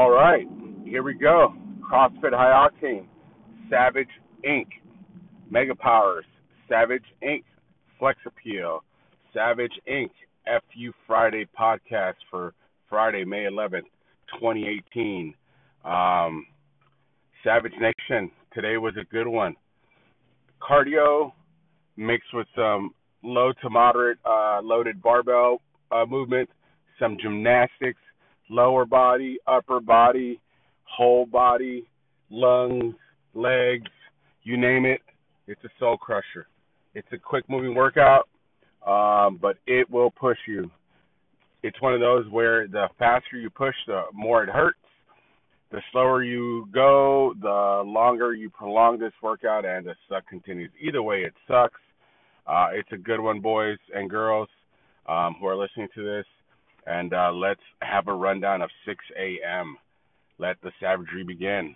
All right, here we go. CrossFit High Octane, Savage Inc., Mega Powers, Savage Inc., Flex Appeal, Savage Inc., FU Friday podcast for Friday, May 11th, 2018. Um, Savage Nation, today was a good one. Cardio mixed with some low to moderate uh, loaded barbell uh, movement, some gymnastics, lower body, upper body, whole body, lungs, legs, you name it. It's a soul crusher. It's a quick moving workout, um, but it will push you. It's one of those where the faster you push, the more it hurts. The slower you go, the longer you prolong this workout, and the suck continues. Either way, it sucks. Uh, it's a good one, boys and girls um, who are listening to this. And uh, let's have a rundown of 6 a.m. Let the savagery begin.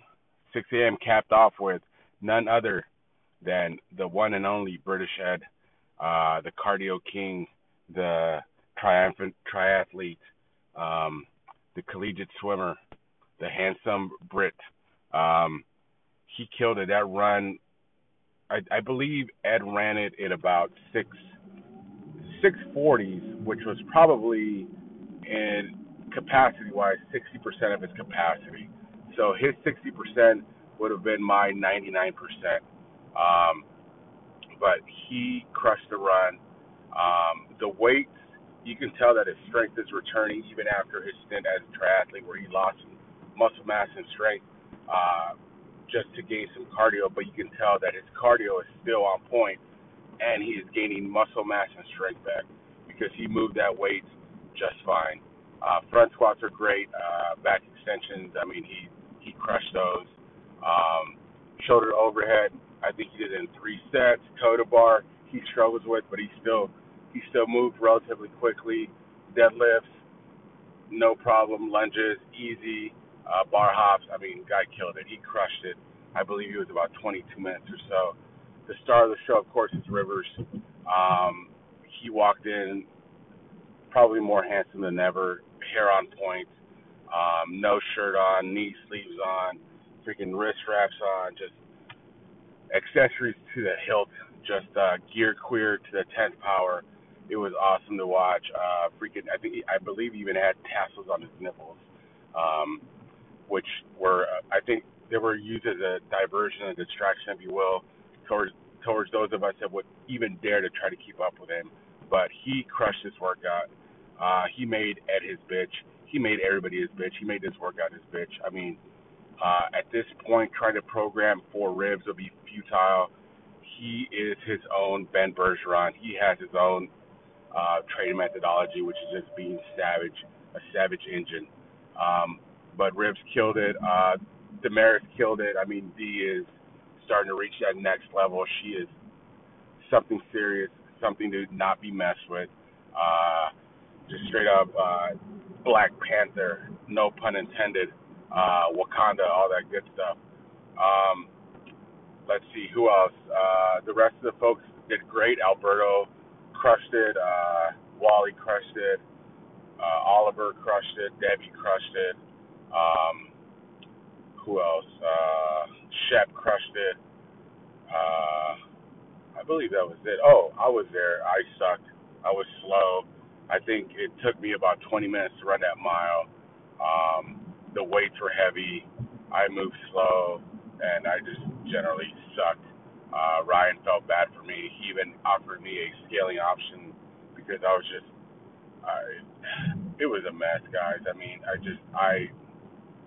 6 a.m. capped off with none other than the one and only British Ed, uh, the cardio king, the triumphant triathlete, um, the collegiate swimmer, the handsome Brit. Um, he killed it. That run, I, I believe Ed ran it in about six six forties, which was probably in capacity wise 60% of his capacity. So his 60% would have been my 99%. Um, but he crushed the run. Um, the weights, you can tell that his strength is returning even after his stint as a triathlete, where he lost muscle mass and strength uh, just to gain some cardio. But you can tell that his cardio is still on point, and he is gaining muscle mass and strength back because he moved that weight just fine. Uh, front squats are great. Uh, back extensions, I mean, he he crushed those. Um, shoulder overhead, I think he did it in three sets. Toe to bar, he struggles with, but he still he still moved relatively quickly. Deadlifts, no problem. Lunges, easy. Uh, bar hops, I mean, guy killed it. He crushed it. I believe he was about 22 minutes or so. The star of the show, of course, is Rivers. Um, he walked in probably more handsome than ever, hair on point, um, no shirt on, knee sleeves on, freaking wrist wraps on, just accessories to the hilt, just uh, gear queer to the tenth power. It was awesome to watch. Uh, freaking, I think I believe he even had tassels on his nipples, um, which were I think they were used as a diversion, a distraction, if you will, towards towards those of us that would even dare to try to keep up with him. But he crushed this workout. Uh, he made Ed his bitch. He made everybody his bitch. He made this workout his bitch. I mean, uh, at this point, trying to program for ribs will be futile. He is his own Ben Bergeron. He has his own uh, training methodology, which is just being savage, a savage engine. Um, but Ribs killed it. Uh, Damaris killed it. I mean, D is starting to reach that next level. She is something serious, something to not be messed with. Uh, just straight up uh, Black Panther, no pun intended, uh, Wakanda, all that good stuff. Um, let's see who else. Uh, the rest of the folks did great. Alberto crushed it. Uh, Wally crushed it. Uh, Oliver crushed it. Debbie crushed it. Um, who else? Uh, Shep crushed it. Uh, I believe that was it. Oh, I was there. I sucked. I was slow. I think it took me about 20 minutes to run that mile. Um, the weights were heavy. I moved slow, and I just generally sucked. Uh, Ryan felt bad for me. He even offered me a scaling option because I was just, I, it was a mess, guys. I mean, I just, I,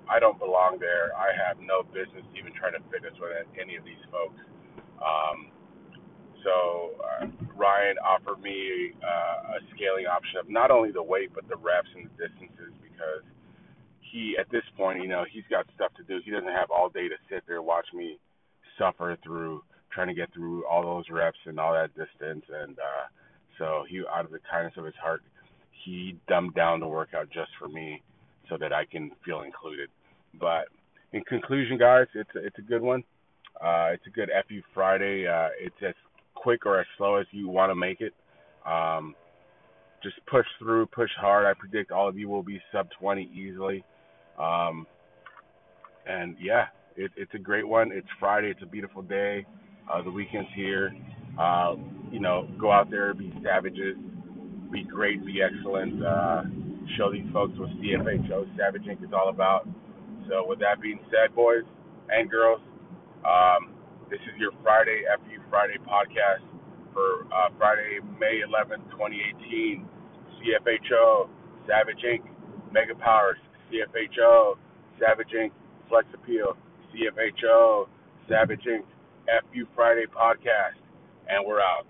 I don't belong there. I have no business even trying to fitness with any of these folks. Um, so uh, Ryan offered me uh, a scaling option of not only the weight but the reps and the distances because he at this point, you know, he's got stuff to do. He doesn't have all day to sit there and watch me suffer through trying to get through all those reps and all that distance. And uh, so he, out of the kindness of his heart, he dumbed down the workout just for me so that I can feel included. But in conclusion, guys, it's a, it's a good one. Uh, it's a good FU Friday. Uh, it's as quick or as slow as you want to make it. Um, just push through, push hard. I predict all of you will be sub 20 easily. Um, and yeah, it, it's a great one. It's Friday. It's a beautiful day. Uh, the weekend's here. Uh, you know, go out there, be savages, be great, be excellent. Uh, show these folks what CFHO Savage Inc. is all about. So, with that being said, boys and girls, um, this is your Friday FU Friday podcast for uh, Friday, May 11th, 2018. CFHO, Savage Inc., Mega Powers, CFHO, Savage Inc., Flex Appeal, CFHO, Savage Inc., FU Friday podcast, and we're out.